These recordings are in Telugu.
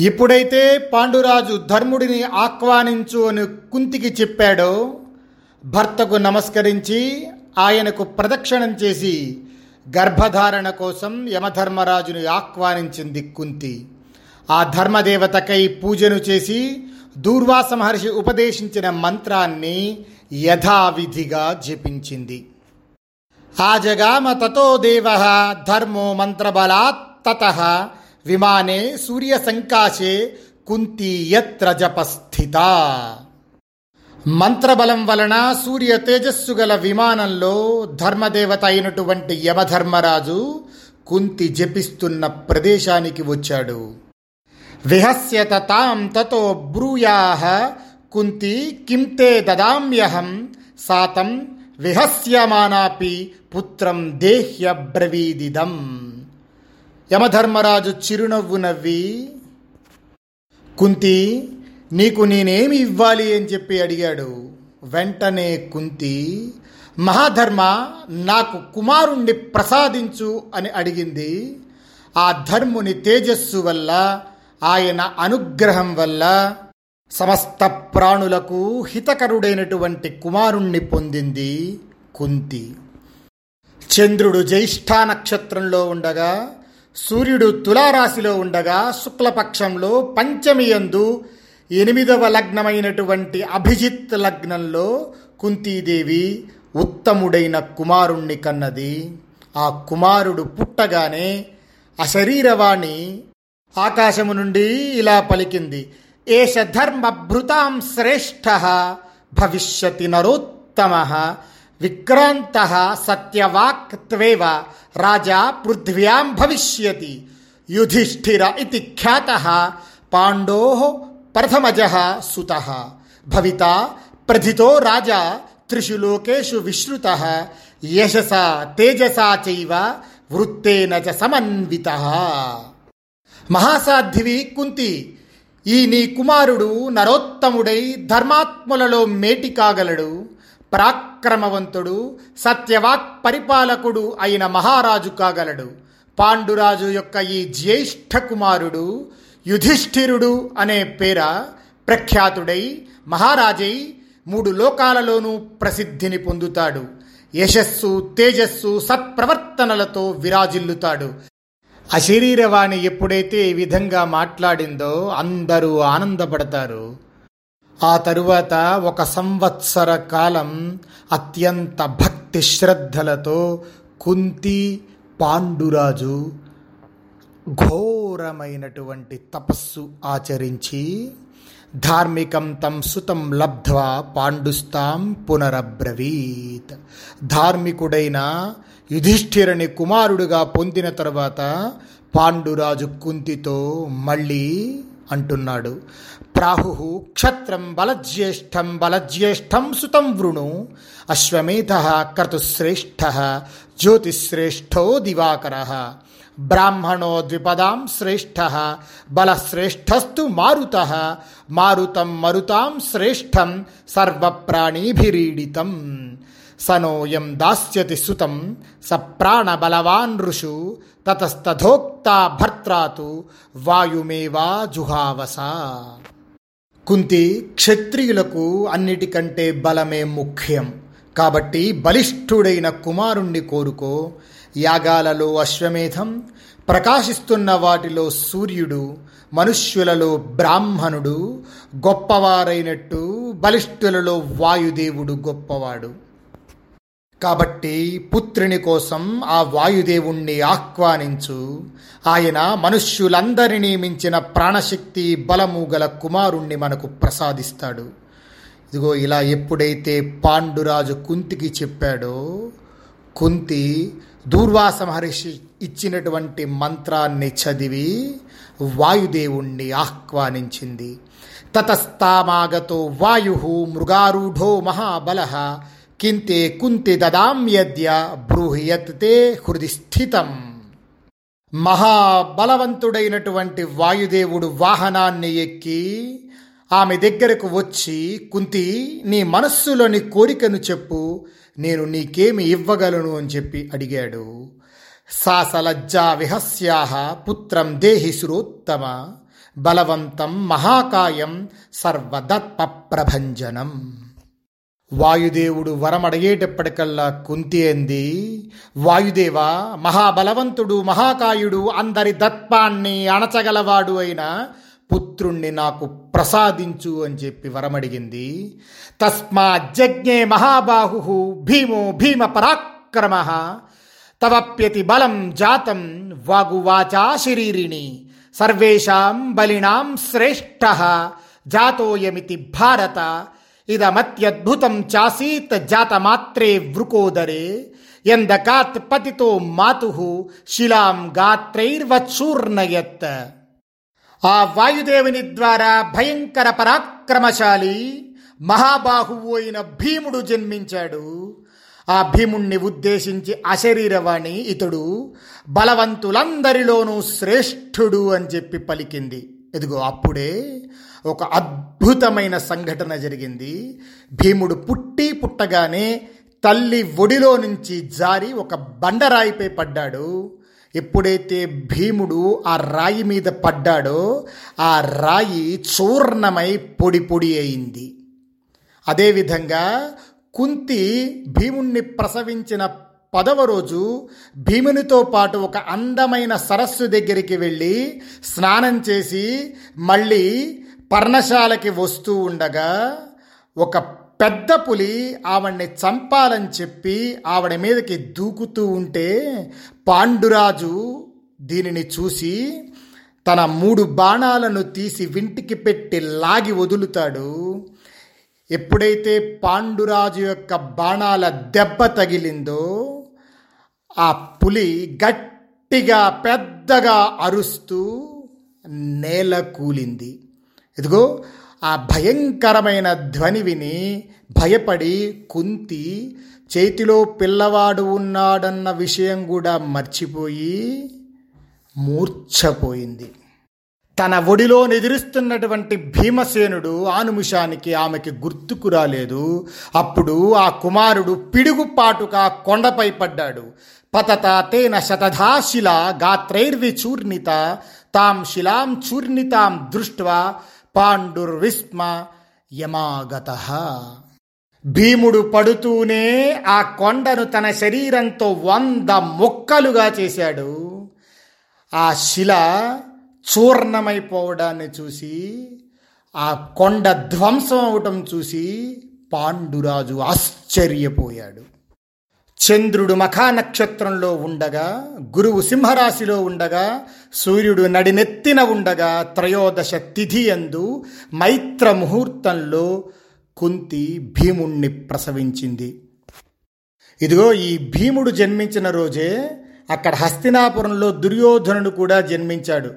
ఇప్పుడైతే పాండురాజు ధర్ముడిని ఆహ్వానించు అని కుంతికి చెప్పాడో. భర్తకు నమస్కరించి ఆయనకు ప్రదక్షిణం చేసి గర్భధారణ కోసం యమధర్మరాజుని ఆహ్వానించింది కుంతి. ఆ ధర్మదేవతకై పూజను చేసి దూర్వాస మహర్షి ఉపదేశించిన మంత్రాన్ని యథావిధిగా జపించింది. ఆ జగామ తతో దేవ ధర్మో మంత్రబలాత్ తత విమానే సూర్య సంకాశే కుంతి యత్ర జపస్థిత. మంత్రబలం వలన సూర్య తేజస్సు గల విమానంలో ధర్మదేవత అయినటువంటి యమధర్మరాజు కుంతి జపిస్తున్న ప్రదేశానికి వచ్చాడు. విహస్యత తాం తతో బ్రూయాహ కుంతి కింతే దదామ్యహం సాతం విహస్యమానాపి పుత్రం దేహ్య బ్రవీదిదం యమధర్మరాజు చిరునవ్వు నవ్వి కుంతి నీకు నేనేమి ఇవ్వాలి? అని చెప్పి అడిగాడు. వెంటనే కుంతి మహాధర్మ నాకు కుమారుణ్ణి ప్రసాదించు అని అడిగింది. ఆ ధర్ముని తేజస్సు వల్ల ఆయన అనుగ్రహం వల్ల సమస్త ప్రాణులకు హితకరుడైనటువంటి కుమారుణ్ణి పొందింది కుంతి. చంద్రుడు జ్యేష్ఠా నక్షత్రంలో ఉండగా సూర్యుడు తులారాశిలో ఉండగా శుక్లపక్షంలో పంచమియందు ఎనిమిదవ లగ్నమైనటువంటి అభిజిత్ లగ్నంలో కుంతీదేవి ఉత్తముడైన కుమారుణ్ణి కన్నది. ఆ కుమారుడు పుట్టగానే అశరీరవాణి ఆకాశము నుండి ఇలా పలికింది. ఏష ధర్మభృతాం శ్రేష్ఠ భవిష్యతి నరోత్తమ విక్రాంత సత్యవాక్ త్వేవ రాజా పృథ్వ్యాం భవిష్యతి యుధిష్ఠిర ఇది ఖ్యాత పాండో ప్రథమజ సుత భవిత ప్రథితో రాజా త్రిషు లోకేషు విశ్రుత యశసా తేజసా చైవ వృత్తేన చ సమన్విత. మహాసాధ్వి కుంతి ఈ నీ కుమారుడు నరోత్తముడై ధర్మాత్ములలో మేటి కాగలడు పరాక్రమవంతుడు సత్యవాక్ పరిపాలకుడు అయిన మహారాజు కాగలడు. పాండురాజు యొక్క ఈ జ్యేష్ఠ కుమారుడు యుధిష్ఠిరుడు అనే పేర ప్రఖ్యాతుడై మహారాజై మూడు లోకాలలోనూ ప్రసిద్ధిని పొందుతాడు. యశస్సు తేజస్సు సత్ప్రవర్తనలతో విరాజిల్లుతాడు. అశరీరవాణి ఎప్పుడైతే ఈ విధంగా మాట్లాడిందో అందరూ ఆనందపడతారు. ఆ తరువాత ఒక సంవత్సర కాలం అత్యంత భక్తి శ్రద్ధలతో కుంతి పాండురాజు ఘోరమైనటువంటి తపస్సు ఆచరించి ధార్మికం తం సుతం లబ్ధ్వా పాండుస్తాం పునరబ్రవీత్. ధార్మికుడైన యుధిష్ఠిరని కుమారుడుగా పొందిన తర్వాత పాండురాజు కుంతితో మళ్ళీ అంటున్నాడు. ప్రాహు క్షత్రం బలజ్యేష్టం బలజ్యేష్టం సుతం వృణు. అశ్వమేధ క్రతుశ్రేష్ఠ జ్యోతిశ్రేష్ఠో దివాకర. బ్రాహ్మణో ద్విపదాం శ్రేష్ఠ బలశ్రేష్ఠస్తు మారుత. మారుతం మరుతాం శ్రేష్టం సర్వప్రాణీభిరీడితం. సనోయం దాస్యతి సుతం స ప్రాణబలవాన్ ఋషు తతస్తథోక్తా భర్త్రాతు వాయుమేవా జుహావస. కుంతి క్షత్రియులకు అన్నిటికంటే బలమే ముఖ్యం. కాబట్టి బలిష్ఠుడైన కుమారుణ్ణి కోరుకో. యాగాలలో అశ్వమేధం ప్రకాశిస్తున్న వాటిలో సూర్యుడు మనుష్యులలో బ్రాహ్మణుడు గొప్పవారైనట్టు బలిష్ఠులలో వాయుదేవుడు గొప్పవాడు. కాబట్టి పుత్రుని కోసం ఆ వాయుదేవుణ్ణి ఆహ్వానించు. ఆయన మనుష్యులందరినీ మించిన ప్రాణశక్తి బలము గల కుమారుణ్ణి మనకు ప్రసాదిస్తాడు. ఇదిగో ఇలా ఎప్పుడైతే పాండురాజు కుంతికి చెప్పాడో కుంతి దూర్వాస మహర్షి ఇచ్చినటువంటి మంత్రాన్ని చదివి వాయుదేవుణ్ణి ఆహ్వానించింది. తతస్తామాగతో వాయు మృగారూఢో మహాబల కింతే కుంతి దదామ్యద్య బ్రూహియత్తే హృది స్థితం మహాబలవంతుడైనటువంటి వాయుదేవుడు వాహనాన్ని ఎక్కి ఆమె దగ్గరకు వచ్చి కుంతి నీ మనస్సులోని కోరికను చెప్పు నేను నీకేమి ఇవ్వగలను అని చెప్పి అడిగాడు సాసలజ్జా విహస్యాహ పుత్రం దేహి సురోత్తమ బలవంతం మహాకాయం సర్వదత్ప వాయుదేవుడు వరమడిగేటప్పటికల్లా కుంతి అంది వాయుదేవ మహాబలవంతుడు మహాకాయుడు అందరి దత్పాన్ని అణచగలవాడు అయిన పుత్రుణ్ణి నాకు ప్రసాదించు అని చెప్పి వరమడిగింది. తస్మా జజ్ఞే మహాబాహు భీమో భీమ పరాక్రమ తవప్యతి బలం జాతం వాగువాచా శరీరిణి. సర్వేషాం బలినాం శ్రేష్ఠ జాతోయమితి భారత. ఇదమత్యద్భుతం చాసీత్ జాతమాత్రే వృకోదరే. ఎందకాత్ పతితో మాతు శిలాం గాత్రైర్వచూర్ణయత్ ఆ వాయుదేవుని ద్వారా భయంకర పరాక్రమశాలి మహాబాహువు అయిన భీముడు జన్మించాడు. ఆ భీముణ్ణి ఉద్దేశించి అశరీరవాణి ఇతడు బలవంతులందరిలోనూ శ్రేష్ఠుడు అని చెప్పి పలికింది. ఇదిగో అప్పుడే ఒక అద్భుతమైన సంఘటన జరిగింది. భీముడు పుట్టి పుట్టగానే తల్లి ఒడిలో నుంచి జారి ఒక బండరాయిపై పడ్డాడు. ఎప్పుడైతే భీముడు ఆ రాయి మీద పడ్డాడో ఆ రాయి చూర్ణమై పొడి పొడి అయింది. అదేవిధంగా కుంతి భీముణ్ణి ప్రసవించిన పదవ రోజు భీమునితో పాటు ఒక అందమైన సరస్సు దగ్గరికి వెళ్ళి స్నానం చేసి మళ్ళీ పర్ణశాలకి వస్తూ ఉండగా ఒక పెద్ద పులి ఆవిడ్ని చంపాలని చెప్పి ఆవిడ మీదకి దూకుతూ ఉంటే పాండురాజు దీనిని చూసి తన మూడు బాణాలను తీసి వింటికి పెట్టి లాగి వదులుతాడు. ఎప్పుడైతే పాండురాజు యొక్క బాణాల దెబ్బ తగిలిందో ఆ పులి గట్టిగా పెద్దగా అరుస్తూ నేల కూలింది. ఇదిగో ఆ భయంకరమైన ధ్వని విని భయపడి కుంతి చేతిలో పిల్లవాడు ఉన్నాడన్న విషయం కూడా మర్చిపోయి మూర్ఛపోయింది. తన ఒడిలో నిద్రిస్తున్నటువంటి భీమసేనుడు ఆ నిమిషానికి ఆమెకి గుర్తుకు రాలేదు. అప్పుడు ఆ కుమారుడు పిడుగుపాటుగా కొండపై పడ్డాడు. పతత తేన శతధాశిల గాత్రైర్విచూర్ణిత తాం శిలాం చూర్ణితాం దృష్ట్వా పాండుర్విస్మ యమాగత. భీముడు పడుతూనే ఆ కొండను తన శరీరంతో వంద ముక్కలుగా చేశాడు. ఆ శిల చూర్ణమైపోవడాన్ని చూసి ఆ కొండ ధ్వంసం అవటం చూసి పాండురాజు ఆశ్చర్యపోయాడు. చంద్రుడు మఖా నక్షత్రంలో ఉండగా గురువు సింహరాశిలో ఉండగా సూర్యుడు నడినెత్తిన ఉండగా త్రయోదశ తిథి ఎందు మైత్ర ముహూర్తంలో కుంతి భీముణ్ణి ప్రసవించింది. ఇదిగో ఈ భీముడు జన్మించిన రోజే అక్కడ హస్తినాపురంలో దుర్యోధనుడు కూడా జన్మించాడు.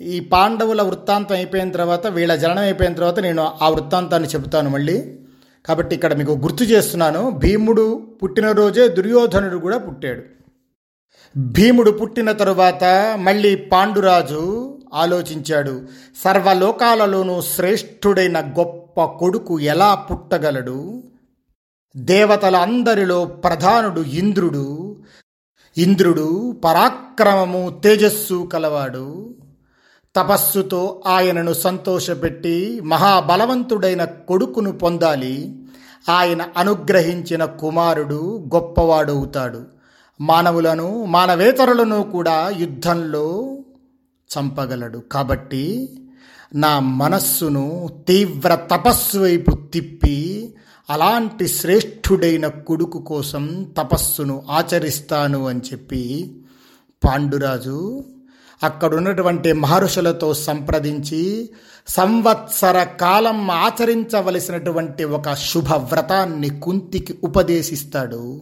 ఈ పాండవుల వృత్తాంతం అయిపోయిన తర్వాత వీళ్ళ జననం అయిపోయిన తర్వాత నేను ఆ వృత్తాంతాన్ని చెబుతాను మళ్ళీ. కాబట్టి ఇక్కడ మీకు గుర్తు చేస్తున్నాను భీముడు పుట్టినరోజే దుర్యోధనుడు కూడా పుట్టాడు. భీముడు పుట్టిన తరువాత మళ్ళీ పాండురాజు ఆలోచించాడు సర్వలోకాలలోనూ శ్రేష్ఠుడైన గొప్ప కొడుకు ఎలా పుట్టగలడు? దేవతల అందరిలో ప్రధానుడు ఇంద్రుడు ఇంద్రుడు పరాక్రమము తేజస్సు కలవాడు. తపస్సుతో ఆయనను సంతోషపెట్టి మహాబలవంతుడైన కొడుకును పొందాలి. ఆయన అనుగ్రహించిన కుమారుడు గొప్పవాడవుతాడు. మానవులను మానవేతరులను కూడా యుద్ధంలో చంపగలడు. కాబట్టి నా మనస్సును తీవ్ర తపస్సు వైపు తిప్పి అలాంటి శ్రేష్ఠుడైన కొడుకు కోసం తపస్సును ఆచరిస్తాను అని చెప్పి పాండురాజు అక్కడున్నటువంటి మహర్షులతో సంప్రదించి సంవత్సర కాలం ఆచరించవలసినటువంటి ఒక శుభ వ్రతాన్ని కుంతికి ఉపదేశిస్తాడు.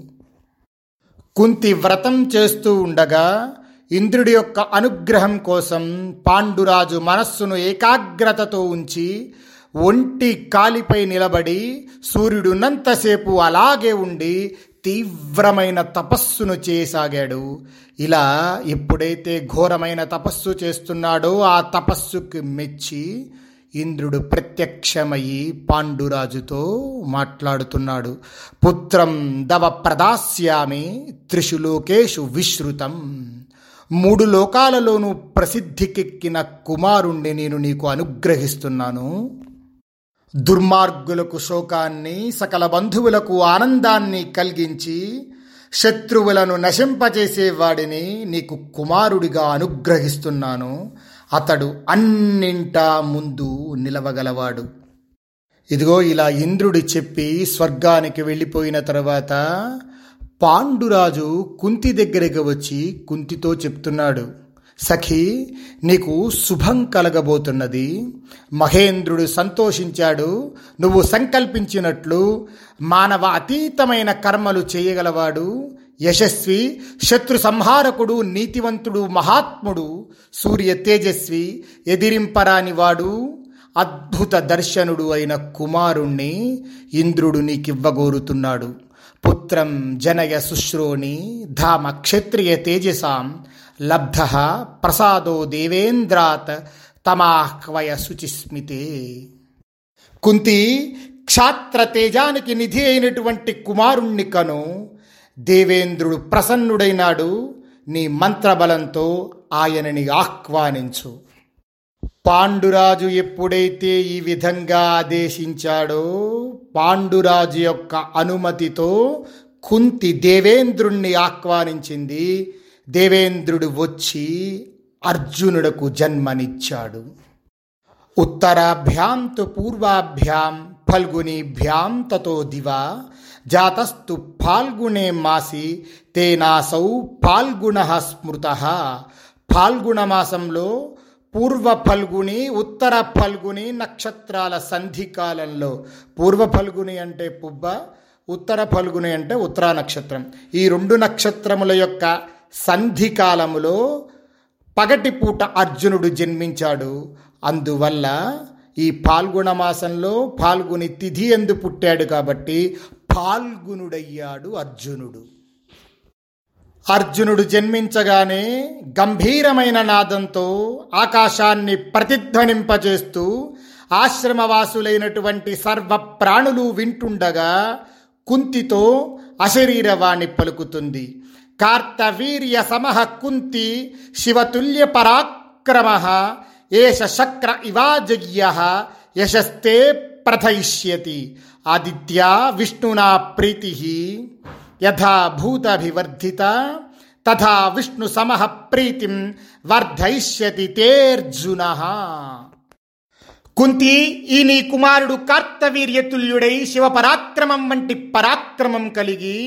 కుంతి వ్రతం చేస్తూ ఉండగా ఇంద్రుడి యొక్క అనుగ్రహం కోసం పాండురాజు మనస్సును ఏకాగ్రతతో ఉంచి ఒంటి కాలిపై నిలబడి సూర్యుడున్నంతసేపు అలాగే ఉండి తీవ్రమైన తపస్సును చేయసాగాడు. ఇలా ఎప్పుడైతే ఘోరమైన తపస్సు చేస్తున్నాడో ఆ తపస్సుకి మెచ్చి ఇంద్రుడు ప్రత్యక్షమయ్యి పాండురాజుతో మాట్లాడుతున్నాడు. పుత్రం దవ ప్రదాస్యామి త్రిషు లోకేషు విశ్రుతం. మూడు లోకాలలోనూ ప్రసిద్ధికెక్కిన కుమారుణ్ణి నేను నీకు అనుగ్రహిస్తున్నాను. దుర్మార్గులకు శోకాన్ని సకల బంధువులకు ఆనందాన్ని కలిగించి శత్రువులను నశింపజేసేవాడిని నీకు కుమారుడిగా అనుగ్రహిస్తున్నాను. అతడు అన్నింటా ముందు నిలవగలవాడు. ఇదిగో ఇలా ఇంద్రుడు చెప్పి స్వర్గానికి వెళ్ళిపోయిన తర్వాత పాండురాజు కుంతి దగ్గరికి వచ్చి కుంతితో చెప్తున్నాడు. సఖి నీకు శుభం కలగబోతున్నది. మహేంద్రుడు సంతోషించాడు. నువ్వు సంకల్పించినట్లు మానవ అతీతమైన కర్మలు చేయగలవాడు. యశస్వి శత్రు సంహారకుడు నీతివంతుడు మహాత్ముడు సూర్య తేజస్వి ఎదిరింపరాని వాడు అద్భుత దర్శనుడు అయిన కుమారుణ్ణి ఇంద్రుడు నీకివ్వగోరుతున్నాడు. పుత్రం జనయ శుశ్రోణి ధామ క్షత్రియ తేజసాం లబ్ధ ప్రసాదో దేవేంద్రాత్ తమాహ్వయ శుచిస్మితే. కుంతి క్షాత్ర తేజానికి నిధి అయినటువంటి కుమారుణ్ణి కను. దేవేంద్రుడు ప్రసన్నుడైనాడు. నీ మంత్రబలంతో ఆయనని ఆహ్వానించు. పాండురాజు ఎప్పుడైతే ఈ విధంగా ఆదేశించాడో పాండురాజు యొక్క అనుమతితో కుంతి దేవేంద్రుణ్ణి ఆహ్వానించింది. దేవేంద్రుడు వచ్చి అర్జునుడకు జన్మనిచ్చాడు. ఉత్తరాభ్యాం తు పూర్వాభ్యాం ఫల్గునీభ్యాం తతో దివా జాతస్తు ఫాల్గుణే మాసి తేనాసౌ ఫాల్గుణ స్మృత. ఫాల్గుణ మాసంలో పూర్వ ఫల్గుని ఉత్తర ఫల్గుని నక్షత్రాల సంధి కాలంలో పూర్వ ఫల్గుని అంటే పుబ్బ ఉత్తర ఫల్గుని అంటే ఉత్తరా నక్షత్రం ఈ రెండు నక్షత్రముల యొక్క సంధి కాలములో పగటిపూట అర్జునుడు జన్మించాడు. అందువల్ల ఈ పాల్గొన మాసంలో పాల్గొని తిథి ఎందు పుట్టాడు కాబట్టి పాల్గునుడయ్యాడు అర్జునుడు. అర్జునుడు జన్మించగానే గంభీరమైన నాదంతో ఆకాశాన్ని ప్రతిధ్వనింపజేస్తూ ఆశ్రమవాసులైనటువంటి సర్వ ప్రాణులు వింటుండగా కుంతితో అశరీరవాణి పలుకుతుంది. కార్తవీర్య సమహ కుంతి శివతుల్య పరాక్రమ ఏష శక్ర ఇవాజయ్య యశస్తే ప్రథయిష్యతి ఆదిత్య విష్ణునా ప్రీతి యథా భూతభివర్ధిత తథా విష్ణు సమహ ప్రీతిం వర్ధయిష్యతి తేర్జున కుంతి ఈ నీ కుమారుడు కార్తవీర్యతుల్యుడై శివపరాక్రమం వంటి పరాక్రమం కలిగి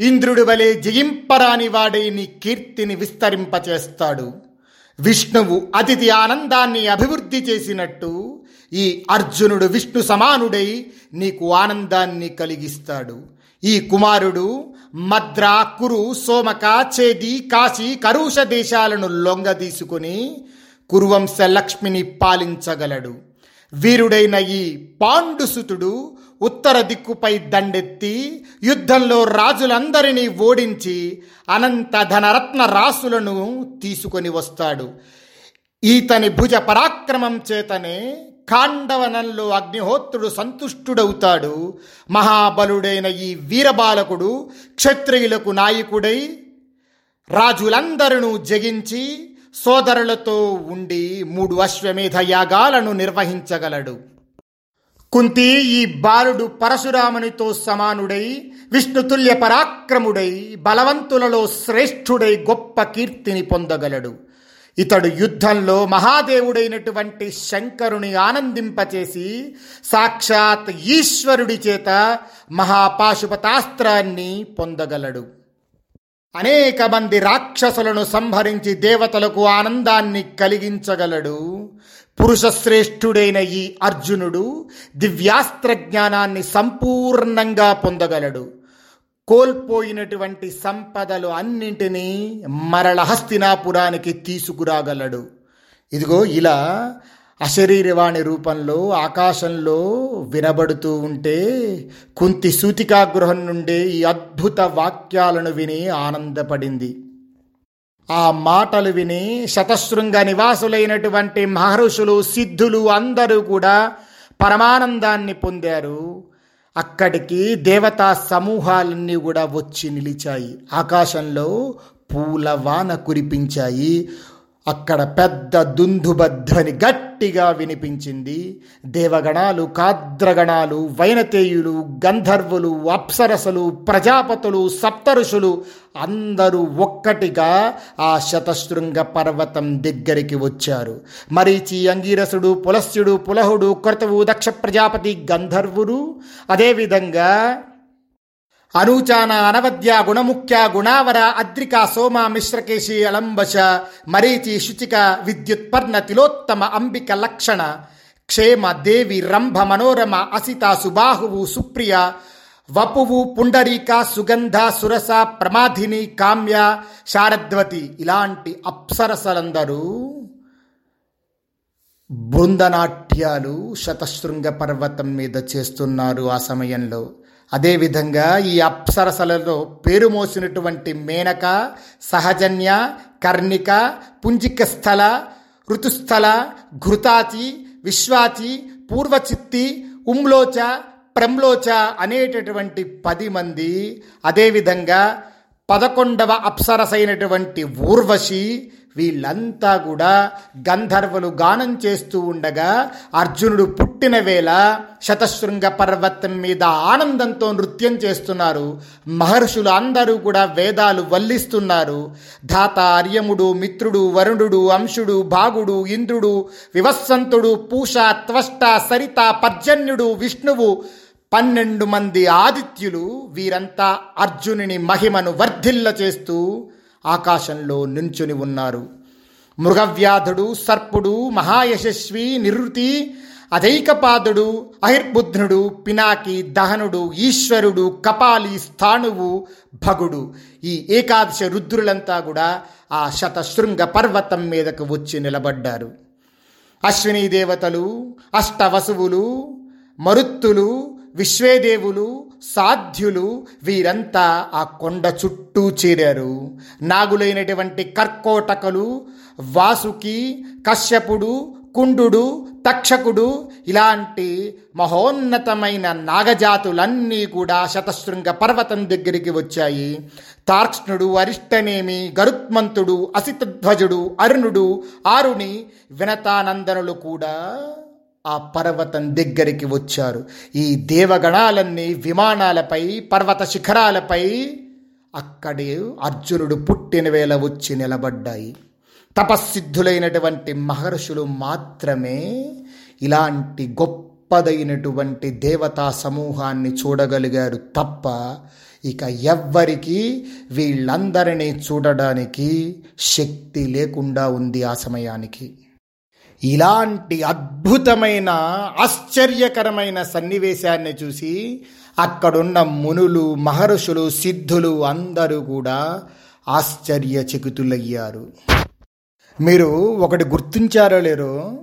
ఇంద్రుడి వలె జయింపరాని వాడై నీ కీర్తిని విస్తరింపచేస్తాడు. విష్ణువు అతిథి ఆనందాన్ని అభివృద్ధి చేసినట్టు ఈ అర్జునుడు విష్ణు సమానుడై నీకు ఆనందాన్ని కలిగిస్తాడు. ఈ కుమారుడు మద్ర కురు సోమక చేది కాశీ కరుష దేశాలను లొంగదీసుకుని కురువంశ లక్ష్మిని పాలించగలడు. వీరుడైన ఈ పాండుసుతుడు ఉత్తర దిక్కుపై దండెత్తి యుద్ధంలో రాజులందరినీ ఓడించి అనంత ధనరత్న రాసులను తీసుకొని వస్తాడు. ఈతని భుజ పరాక్రమం చేతనే ఖాండవనంలో అగ్నిహోత్రుడు సంతుష్టుడవుతాడు. మహాబలుడైన ఈ వీరబాలకుడు క్షత్రియులకు నాయకుడై రాజులందరూ జగించి సోదరులతో ఉండి మూడు అశ్వమేధ యాగాలను నిర్వహించగలడు. కుంతి ఈ బాలుడు పరశురామునితో సమానుడై విష్ణుతుల్య పరాక్రముడై బలవంతులలో శ్రేష్ఠుడై గొప్ప కీర్తిని పొందగలడు. ఇతడు యుద్ధంలో మహాదేవుడైనటువంటి శంకరుని ఆనందింపచేసి సాక్షాత్ ఈశ్వరుడి చేత మహాపాశుపతాస్త్రాన్ని పొందగలడు. అనేక మంది రాక్షసులను సంహరించి దేవతలకు ఆనందాన్ని కలిగించగలడు. పురుషశ్రేష్ఠుడైన ఈ అర్జునుడు దివ్యాస్త్ర జ్ఞానాన్ని సంపూర్ణంగా పొందగలడు. కోల్పోయినటువంటి సంపదలు అన్నింటినీ మరల హస్తినాపురానికి తీసుకురాగలడు. ఇదిగో ఇలా అశరీరవాణి రూపంలో ఆకాశంలో వినబడుతూ ఉంటే కుంతి సూతికాగృహం నుండే ఈ అద్భుత వాక్యాలను విని ఆనందపడింది. ఆ మాటలు విని శతశృంగ నివాసులైనటువంటి మహర్షులు సిద్ధులు అందరూ కూడా పరమానందాన్ని పొందారు. అక్కడికి దేవతా సమూహాలన్నీ కూడా వచ్చి నిలిచాయి. ఆకాశంలో పూల వాన కురిపించాయి. అక్కడ పెద్ద దుందుబద్ధని గట్టిగా వినిపించింది. దేవగణాలు కాద్రగణాలు వైనతేయులు గంధర్వులు అప్సరసలు ప్రజాపతులు సప్తరుషులు అందరూ ఒక్కటిగా ఆ శతశృంగ పర్వతం దగ్గరికి వచ్చారు. మరీచి అంగీరసుడు పులస్యుడు పులహుడు కర్తవు దక్ష ప్రజాపతి గంధర్వులు అదేవిధంగా అనూచాన అనవద్య గుణముఖ్య గుణావర అద్రిక సోమ మిశ్రకేశి అలంబశ మరీచి శుచిక విద్యుత్పర్ణ తిలోత్తమ అంబిక లక్షణ క్షేమ దేవి రంభ మనోరమ అసిత సుబాహువు సుప్రియ వపువు పుండరీక సుగంధ సురస ప్రమాధిని కామ్య శారద్వతి ఇలాంటి అప్సరసలందరూ బృందనాట్యాలు శతశృంగ పర్వతం మీద చేస్తున్నారు ఆ సమయంలో. అదేవిధంగా ఈ అప్సరసలలో పేరు మోసినటువంటి మేనక సహజన్య కర్ణిక పుంజిక స్థల ఋతుస్థల ఘృతాచి విశ్వాచి పూర్వచిత్తి ఉమ్లోచ ప్రంలోచ అనేటటువంటి పది మంది అదేవిధంగా పదకొండవ అప్సరసైనటువంటి ఊర్వశి వీళ్ళంతా కూడా గంధర్వులు గానం చేస్తూ ఉండగా అర్జునుడు పుట్టిన వేళ శతశృంగ పర్వతం మీద ఆనందంతో నృత్యం చేస్తున్నారు. మహర్షులు అందరూ కూడా వేదాలు వల్లిస్తున్నారు. ధాత అర్యముడు మిత్రుడు వరుణుడు అంశుడు భాగుడు ఇంద్రుడు వివస్సంతుడు పూష త్వష్ట సరిత పర్జన్యుడు విష్ణువు పన్నెండు మంది ఆదిత్యులు వీరంతా అర్జునుని మహిమను వర్ధిల్ల చేస్తూ ఆకాశంలో నించుని ఉన్నారు. మృగవ్యాధుడు సర్పుడు మహాయశస్వి నిరుతి అధైకపాదుడు అహిర్బుద్ధుడు పినాకి దహనుడు ఈశ్వరుడు కపాలి స్థాణువు భగుడు. ఈ ఏకాదశ రుద్రులంతా కూడా ఆ శతశృంగ పర్వతం మీదకు వచ్చి నిలబడ్డారు. అశ్విని దేవతలు అష్టవసువులు మరుత్తులు విశ్వేదేవులు సాధ్యులు వీరంతా ఆ కొండ చుట్టూ చేరారు. నాగులైనటువంటి కర్కోటకలు వాసుకి కశ్యపుడు కుండు తక్షకుడు ఇలాంటి మహోన్నతమైన నాగజాతులన్నీ కూడా శతశృంగ పర్వతం దగ్గరికి వచ్చాయి. తార్క్ష్ణుడు అరిష్టనేమి గరుత్మంతుడు అసితధ్వజుడు అరుణుడు ఆరుని వినతానందనులు కూడా ఆ పర్వతం దగ్గరికి వచ్చారు. ఈ దేవగణాలన్నీ విమానాలపై పర్వత శిఖరాలపై అక్కడే అర్జునుడు పుట్టిన వేళ వచ్చి నిలబడ్డాయి. తపస్సిద్ధులైనటువంటి మహర్షులు మాత్రమే ఇలాంటి గొప్పదైనటువంటి దేవతా సమూహాన్ని చూడగలిగారు తప్ప ఇక ఎవ్వరికీ వీళ్ళందరినీ చూడడానికి శక్తి లేకుండా ఉంది ఆ సమయానికి. ఇలాంటి అద్భుతమైన ఆశ్చర్యకరమైన సన్నివేశాన్ని చూసి అక్కడున్న మునులు మహర్షులు సిద్ధులు అందరూ కూడా ఆశ్చర్యచకితులయ్యారు. మీరు ఒకటి గుర్తించారో లేరో?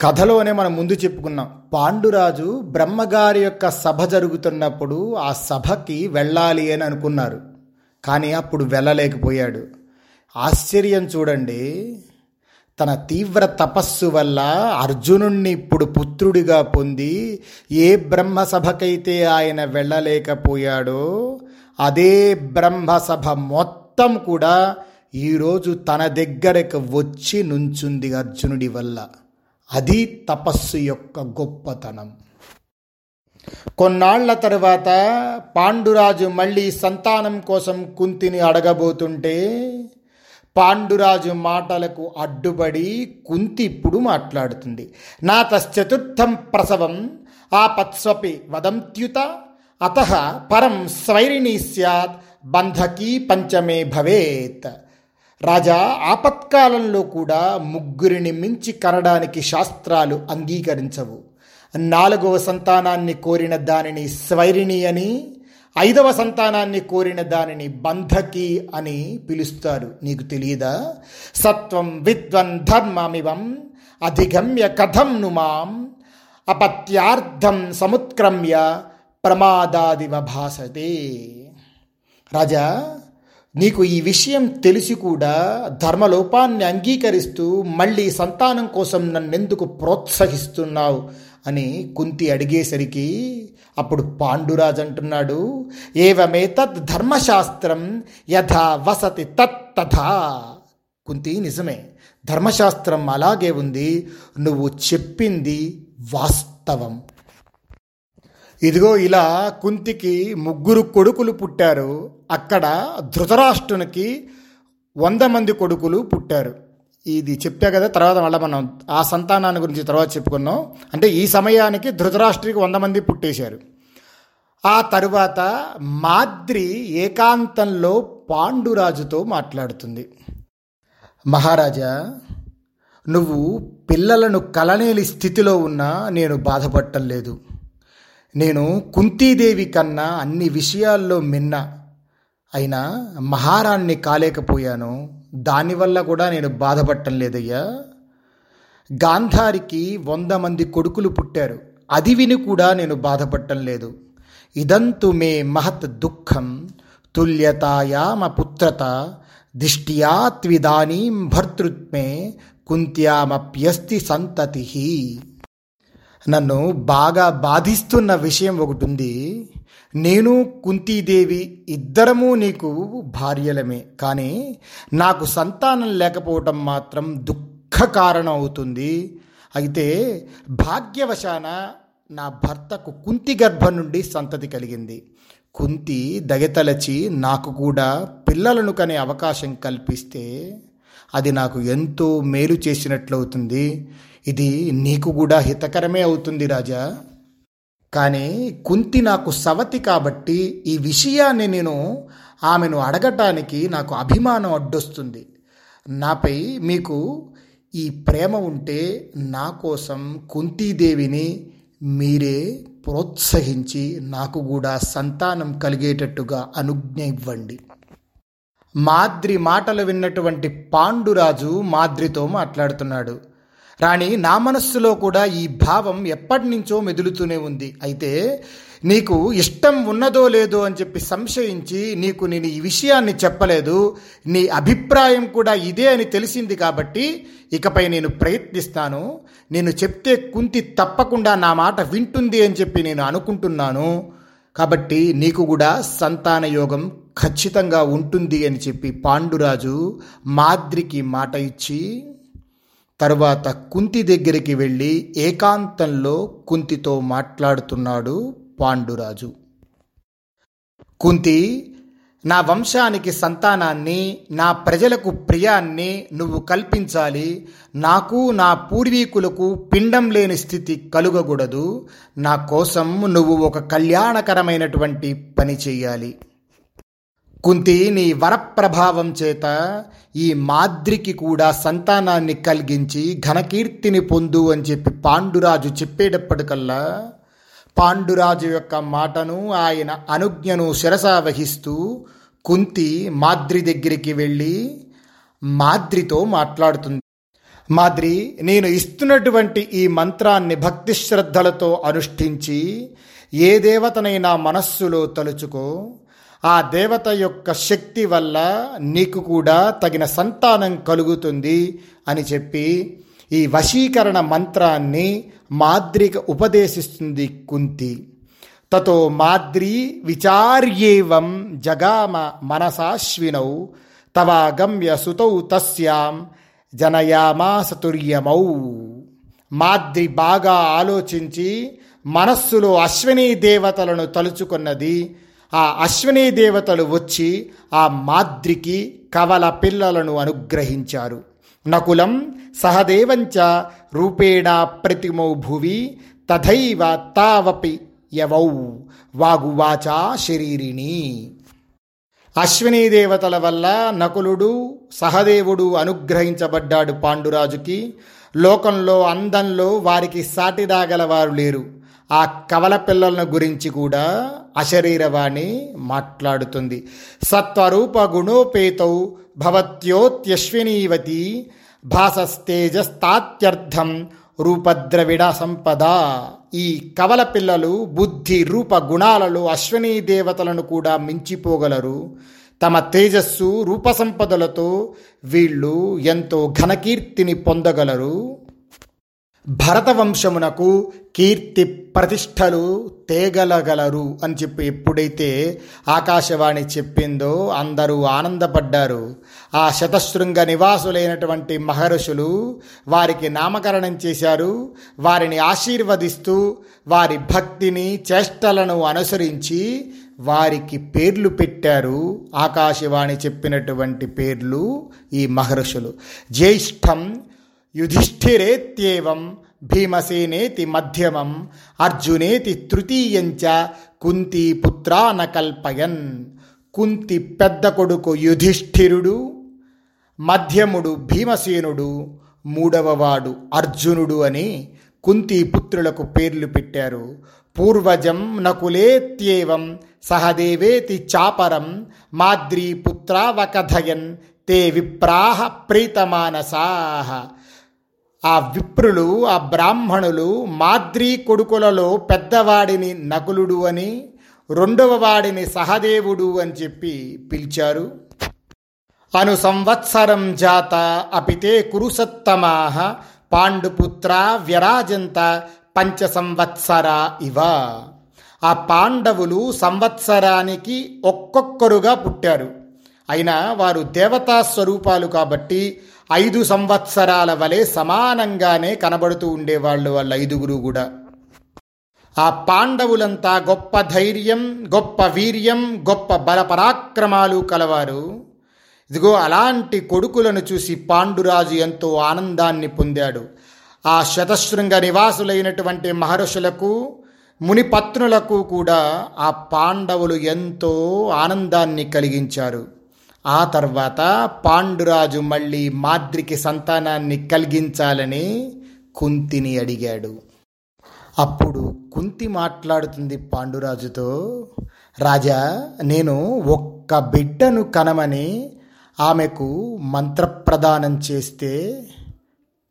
కథలోనే మనం ముందు చెప్పుకున్నాం. పాండురాజు బ్రహ్మగారి యొక్క సభ జరుగుతున్నప్పుడు ఆ సభకి వెళ్ళాలి అని అనుకున్నారు. కానీ అప్పుడు వెళ్ళలేకపోయాడు. ఆశ్చర్యం చూడండి. తన తీవ్ర తపస్సు వల్ల అర్జునుణ్ణి ఇప్పుడు పుత్రుడిగా పొంది ఏ బ్రహ్మసభకైతే ఆయన వెళ్ళలేకపోయాడో అదే బ్రహ్మసభ మొత్తం కూడా ఈరోజు తన దగ్గరకు వచ్చి నుంచుంది అర్జునుడి వల్ల. అది తపస్సు యొక్క గొప్పతనం. కొన్నాళ్ళ తరువాత పాండురాజు మళ్ళీ సంతానం కోసం కుంతిని అడగబోతుంటే పాండురాజు మాటలకు అడ్డుబడి కుంతి ఇప్పుడు మాట్లాడుతుంది. నా తశ్చతుర్థం ప్రసవం ఆపత్స్వపి వదంత్యుత అత పరం స్వైరిణీ సత్ బంధకీ పంచమే భవేత్. రాజా ఆపత్కాలంలో కూడా ముగ్గురిని మించి కనడానికి శాస్త్రాలు అంగీకరించవు. నాలుగవ సంతానాన్ని కోరిన దానిని స్వైరిణి అని ఐదవ సంతానాన్ని కోరిన దానిని బంధకి అని పిలుస్తారు. నీకు తెలియదా సత్వం విద్వన్ ధర్మమివం అధిగమ్య కథం ను మాం అపత్యార్థం సముత్క్రమ్య ప్రమాదాదివ భాసతే. రాజా నీకు ఈ విషయం తెలిసి కూడా ధర్మలోపాన్ని అంగీకరిస్తూ మళ్ళీ సంతానం కోసం నన్నెందుకు ప్రోత్సహిస్తున్నావు? అని కుంతి అడిగేసరికి అప్పుడు పాండురాజు అంటున్నాడు ఏవమే తద్ ధర్మశాస్త్రం యథా వసతి తత్ తథా. కుంతి నిజమే ధర్మశాస్త్రం అలాగే ఉంది నువ్వు చెప్పింది వాస్తవం. ఇదిగో ఇలా కుంతికి ముగ్గురు కొడుకులు పుట్టారు. అక్కడ ధృతరాష్ట్రునికి వంద మంది కొడుకులు పుట్టారు. ఇది చెప్పా కదా తర్వాత మళ్ళీ మనం ఆ సంతానాన్ని గురించి తర్వాత చెప్పుకున్నాం అంటే ఈ సమయానికి ధృతరాష్ట్రికి వంద మంది పుట్టేశారు. ఆ తరువాత మాద్రి ఏకాంతంలో పాండురాజుతో మాట్లాడుతుంది. మహారాజా నువ్వు పిల్లలను కలనేలి స్థితిలో ఉన్నా నేను బాధపడటం లేదు. నేను కుంతీదేవి కన్నా అన్ని విషయాల్లో మిన్న. అయినా మహారాణ్ణి కాలేకపోయాను. దానివల్ల కూడా నేను బాధపడటం లేదయ్యా. గాంధారికి వంద మంది కొడుకులు పుట్టారు. అది విని కూడా నేను బాధపడటం లేదు. ఇదంతు మే మహత్ దుఃఖం తుల్యతాయామ పుత్రత దిష్ట్యా త్విదానీం భర్తృత్మే కుంత్యామప్యస్తి సంతతి. నన్ను బాగా బాధిస్తున్న విషయం ఒకటి ఉంది. నేను కుంతీదేవి ఇద్దరము నీకు భార్యలమే. కానీ నాకు సంతానం లేకపోవటం మాత్రం దుఃఖ కారణం అవుతుంది అయితే భాగ్యవశాన నా భర్తకు కుంతి గర్భం నుండి సంతతి కలిగింది. కుంతి దగతలచి నాకు కూడా పిల్లలను కనే అవకాశం కల్పిస్తే అది నాకు ఎంతో మేలు చేసినట్లవుతుంది. ఇది నీకు కూడా హితకరమే అవుతుంది రాజా. కానీ కుంతి నాకు సవతి కాబట్టి ఈ విషయాన్ని నేను ఆమెను అడగటానికి నాకు అభిమానం అడ్డొస్తుంది. నాపై మీకు ఈ ప్రేమ ఉంటే నా కోసం కుంతీదేవిని మీరే ప్రోత్సహించి నాకు కూడా సంతానం కలిగేటట్టుగా అనుజ్ఞ ఇవ్వండి. మాద్రి మాటలు విన్నటువంటి పాండురాజు మాద్రితో మాట్లాడుతున్నాడు. రాణి నా మనస్సులో కూడా ఈ భావం ఎప్పటి నుంచో మెదులుతూనే ఉంది. అయితే నీకు ఇష్టం ఉన్నదో లేదో అని చెప్పి సంశయించి నీకు నేను ఈ విషయాన్ని చెప్పలేదు. నీ అభిప్రాయం కూడా ఇదే అని తెలిసింది కాబట్టి ఇకపై నేను ప్రయత్నిస్తాను. నేను చెప్తే కుంతి తప్పకుండా నా మాట వింటుంది అని చెప్పి నేను అనుకుంటున్నాను. కాబట్టి నీకు కూడా సంతాన యోగం ఖచ్చితంగా ఉంటుంది అని చెప్పి పాండురాజు మాద్రికి మాట ఇచ్చి తరువాత కుంతి దగ్గరికి వెళ్ళి ఏకాంతంలో కుంతితో మాట్లాడుతున్నాడు పాండురాజు. కుంతి నా వంశానికి సంతానాన్ని నా ప్రజలకు ప్రియాన్ని నువ్వు కల్పించాలి. నాకు నా పూర్వీకులకు పిండం లేని స్థితి కలుగకూడదు. నా కోసం నువ్వు ఒక కళ్యాణకరమైనటువంటి పని చేయాలి. కుంతి నీ వరప్రభావం చేత ఈ మాద్రికి కూడా సంతానాన్ని కలిగించి ఘనకీర్తిని పొందు అని చెప్పి పాండురాజు చెప్పేటప్పటికల్లా పాండురాజు యొక్క మాటను ఆయన అనుజ్ఞను శిరసా వహిస్తూ కుంతి మాద్రి దగ్గరికి వెళ్ళి మాద్రితో మాట్లాడుతుంది. మాద్రి నేను ఇస్తున్నటువంటి ఈ మంత్రాన్ని భక్తి శ్రద్ధలతో అనుష్ఠించి ఏ దేవతనైనా మనస్సులో తలుచుకో ఆ దేవత యొక్క శక్తి వల్ల నీకు కూడా తగిన సంతానం కలుగుతుంది అని చెప్పి ఈ వశీకరణ మంత్రాన్ని మాద్రిక ఉపదేశిస్తుంది కుంతి. తతో మాద్రి విచార్యేవం జగామ మనసాశ్వినౌ తవాగమ్య సుతౌ తస్యాం జనయామాసతుర్యమౌ మాద్రి బాగా ఆలోచించి మనస్సులో అశ్విని దేవతలను తలుచుకున్నది ఆ అశ్విని దేవతలు వచ్చి ఆ మాద్రికి కవల పిల్లలను అనుగ్రహించారు. నకులం సహదేవంచ రూపేణా ప్రతిమౌ భువి తథైవ తావపి యవౌ వాగువాచా శరీరిణి. అశ్విని దేవతల వల్ల నకులుడు సహదేవుడు అనుగ్రహించబడ్డాడు పాండురాజుకి. లోకంలో అందంలో వారికి సాటిదాగల వారు లేరు. ఆ కవల పిల్లలను గురించి కూడా అశరీరవాణి మాట్లాడుతుంది. సత్వరూప గుణోపేతౌ భవత్యోత్యశ్వినీవతి భాసస్తేజస్తాత్యర్థం రూపద్రవిడ సంపద ఈ కవల పిల్లలు బుద్ధి రూప గుణాలలో అశ్వనీ దేవతలను కూడా మించిపోగలరు. తమ తేజస్సు రూపసంపదలతో వీళ్ళు ఎంతో ఘనకీర్తిని పొందగలరు. భరతవంశమునకు కీర్తి ప్రతిష్టలు తేగలగలరు అని చెప్పి ఎప్పుడైతే ఆకాశవాణి చెప్పిందో అందరూ ఆనందపడ్డారు. ఆ శతశృంగ నివాసులైనటువంటి మహర్షులు వారికి నామకరణం చేశారు. వారిని ఆశీర్వదిస్తూ వారి భక్తిని చేష్టలను అనుసరించి వారికి పేర్లు పెట్టారు. ఆకాశవాణి చెప్పినటువంటి పేర్లు ఈ మహర్షులు. జ్యేష్ఠం యుధిష్ఠిరేత్యేవం భీమసేనేతి మధ్యమం అర్జునేతి తృతీయంచ కుంతి పుత్రాన కల్పయన్ కుంతి పెద్ద కొడుకు యుధిష్ఠిరుడు మధ్యముడు భీమసేనుడు మూడవవాడు అర్జునుడు అని కుంతి పుత్రులకు పేర్లు పెట్టారు. పూర్వజం నకులేత్యేవం సహదేవేతి చాపరం మాద్రీ పుత్రావకథయన్ తే విప్రాహ ప్రీతమానసాహ ఆ విప్రులు ఆ బ్రాహ్మణులు మాద్రీ కొడుకులలో పెద్దవాడిని నకులుడు అని రెండవ వాడిని సహదేవుడు అని చెప్పి పిలిచారు. అను సంవత్సరం జాత అపితే కురుసత్తమాహ పాండుపుత్ర వ్యరాజంత పంచ సంవత్సర ఇవ. ఆ పాండవులు సంవత్సరానికి ఒక్కొక్కరుగా పుట్టారు. అయినా వారు దేవతా స్వరూపాలు కాబట్టి ఐదు సంవత్సరాల వలె సమానంగానే కనబడుతూ ఉండేవాళ్ళు వాళ్ళ ఐదుగురు కూడా. ఆ పాండవులంతా గొప్ప ధైర్యం గొప్ప వీర్యం గొప్ప బలపరాక్రమాలు కలవారు. ఇదిగో అలాంటి కొడుకులను చూసి పాండురాజు ఎంతో ఆనందాన్ని పొందాడు. ఆ శతశృంగ నివాసులైనటువంటి మహర్షులకు మునిపత్నులకు కూడా ఆ పాండవులు ఎంతో ఆనందాన్ని కలిగించారు. ఆ తర్వాత పాండురాజు మళ్ళీ మాద్రికి సంతానాన్ని కలిగించాలని కుంతిని అడిగాడు. అప్పుడు కుంతి మాట్లాడుతుంది పాండురాజుతో రాజా నేను ఒక్క బిడ్డను కనమని ఆమెకు మంత్రప్రదానం చేస్తే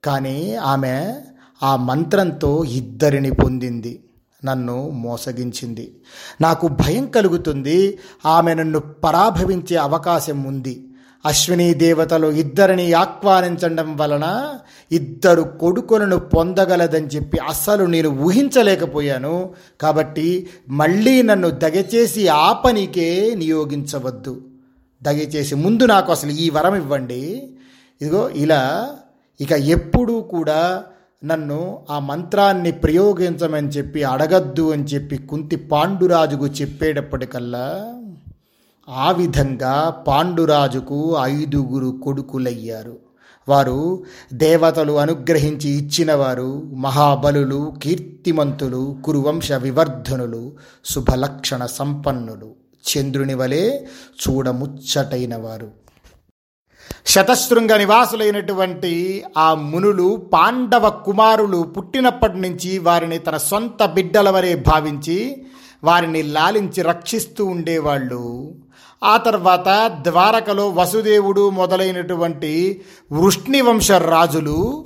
కానీ ఆమె ఆ మంత్రంతో ఇద్దరిని పొందింది. నన్ను మోసగించింది. నాకు భయం కలుగుతుంది. ఆమె నన్ను పరాభవించే అవకాశం ఉంది. అశ్విని దేవతలు ఇద్దరిని ఆహ్వానించడం వలన ఇద్దరు కొడుకులను పొందగలదని చెప్పి అస్సలు నేను ఊహించలేకపోయాను. కాబట్టి మళ్ళీ నన్ను దయచేసి ఆ పనికే నియోగించవద్దు. దయచేసి ముందు నాకు అసలు ఈ వరం ఇవ్వండి. ఇదిగో ఇలా ఇక ఎప్పుడూ కూడా నన్ను ఆ మంత్రాన్ని ప్రయోగించమని చెప్పి అడగద్దు అని చెప్పి కుంతి పాండురాజుకు చెప్పేటప్పటికల్లా ఆ విధంగా పాండురాజుకు ఐదుగురు కొడుకులయ్యారు. వారు దేవతలు అనుగ్రహించి ఇచ్చినవారు మహాబలులు కీర్తిమంతులు కురువంశ వివర్ధనులు శుభలక్షణ సంపన్నులు. చంద్రుని వలె చూడముచ్చటైనవారు. శతశృంగ నివాసులైనటువంటి ఆ మునులు పాండవ కుమారులు పుట్టినప్పటి నుంచి వారిని తన సొంత బిడ్డల వరే భావించి వారిని లాలించి రక్షిస్తూ ఉండేవాళ్ళు. ఆ తర్వాత ద్వారకలో వసుదేవుడు మొదలైనటువంటి వృష్ణివంశ రాజులు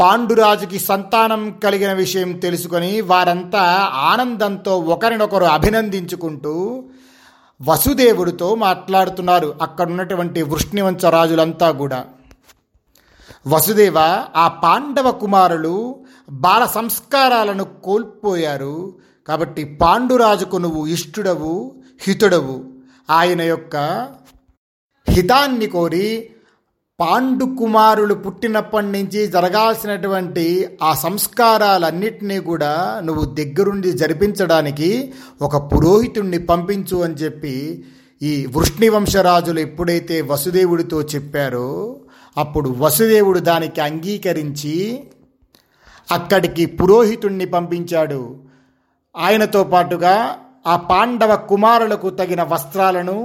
పాండురాజుకి సంతానం కలిగిన విషయం తెలుసుకొని వారంతా ఆనందంతో ఒకరినొకరు అభినందించుకుంటూ వసుదేవుడితో మాట్లాడుతున్నారు. అక్కడున్నటువంటి వృష్ణివంశ రాజులంతా కూడా. వసుదేవ ఆ పాండవ కుమారులు బాల సంస్కారాలను కోల్పోయారు. కాబట్టి పాండురాజుకు నువ్వు ఇష్టుడవు హితుడవు. ఆయన యొక్క హితాన్ని కోరి పాండు కుమారులు పుట్టినప్పటి నుంచి జరగాల్సినటువంటి ఆ సంస్కారాలన్నిటినీ కూడా నువ్వు దగ్గరుండి జరిపించడానికి ఒక పురోహితుణ్ణి పంపించు అని చెప్పి ఈ వృష్ణివంశరాజులు ఎప్పుడైతే వసుదేవుడితో చెప్పారో అప్పుడు వసుదేవుడు దానికి అంగీకరించి అక్కడికి పురోహితుణ్ణి పంపించాడు. ఆయనతో పాటుగా ఆ పాండవ కుమారులకు తగిన వస్త్రాలను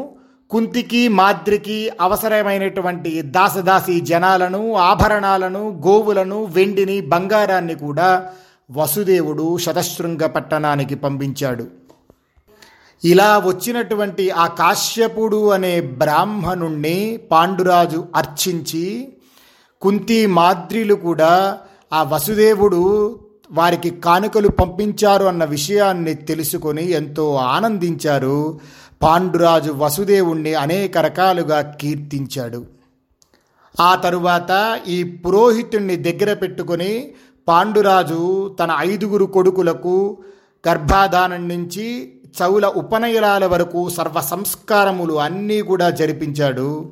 కుంతికి మాద్రికి అవసరమైనటువంటి దాసదాసి జనాలను ఆభరణాలను గోవులను వెండిని బంగారాన్ని కూడా వసుదేవుడు శతశృంగ పట్టణానికి పంపించాడు. ఇలా వచ్చినటువంటి ఆ కాశ్యపుడు అనే బ్రాహ్మణుణ్ణి పాండురాజు అర్చించి కుంతి మాద్రిలు కూడా ఆ వసుదేవుడు వారికి కానుకలు పంపించారు అన్న విషయాన్ని తెలుసుకొని ఎంతో ఆనందించారు. పాండురాజు వసుదేవుణ్ణి అనేక రకాలుగా కీర్తించాడు. ఆ తరువాత ఈ పురోహితుణ్ణి దగ్గర పెట్టుకొని పాండురాజు తన ఐదుగురు కొడుకులకు గర్భాధానం నుంచి చౌల ఉపనయనాల వరకు సర్వ సంస్కారములు అన్నీ కూడా జరిపించాడు.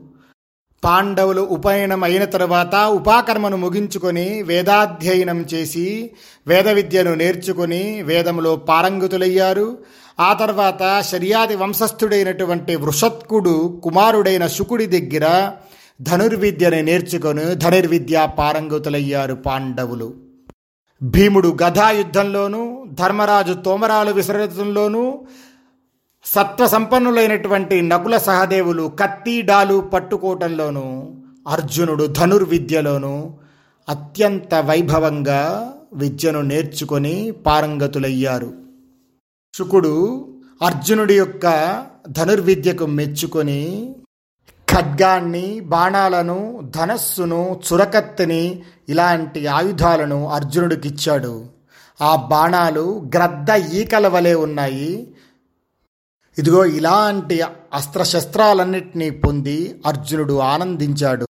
పాండవులు ఉపనయనం అయిన తర్వాత ఉపాకర్మను ముగించుకొని వేదాధ్యయనం చేసి వేద విద్యను నేర్చుకొని వేదములో పారంగతులయ్యారు. ఆ తర్వాత శర్యాది వంశస్థుడైనటువంటి వృషత్కుడు కుమారుడైన శుకుడి దగ్గర ధనుర్విద్యని నేర్చుకొని ధనుర్విద్య పారంగతులయ్యారు పాండవులు. భీముడు గదాయుద్ధంలోనూ ధర్మరాజు తోమరాలు విసర్జంలోనూ సత్వ సంపన్నులైనటువంటి నకుల సహదేవులు కత్తి డాలు పట్టుకోవటంలోనూ అర్జునుడు ధనుర్విద్యలోనూ అత్యంత వైభవంగా విద్యను నేర్చుకొని పారంగతులయ్యారు. శుకుడు అర్జునుడి యొక్క ధనుర్విద్యకు మెచ్చుకొని ఖడ్గాన్ని బాణాలను ధనస్సును చురకత్తిని ఇలాంటి ఆయుధాలను అర్జునుడికిచ్చాడు. ఆ బాణాలు గ్రద్ద ఈకల వలె ఉన్నాయి. ఇదిగో ఇలాంటి అస్త్రశస్త్రాలన్నింటినీ పొంది అర్జునుడు ఆనందించాడు.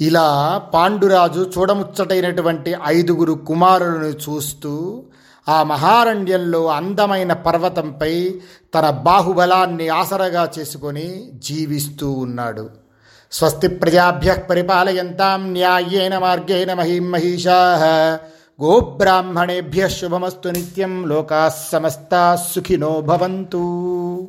ఇలా పాండురాజు చూడముచ్చటైనటువంటి ఐదుగురు కుమారులను చూస్తూ ఆ మహారణ్యంలో అందమైన పర్వతంపై తన బాహుబలాన్ని ఆసరగా చేసుకొని జీవిస్తూ ఉన్నాడు. స్వస్తి ప్రజాభ్య పరిపాలయంతాం న్యాయేన మార్గేణ మహిం మహిషా. గోబ్రాహ్మణేభ్య శుభమస్తు నిత్యం. లోకా సమస్తా సుఖినో భవంతు.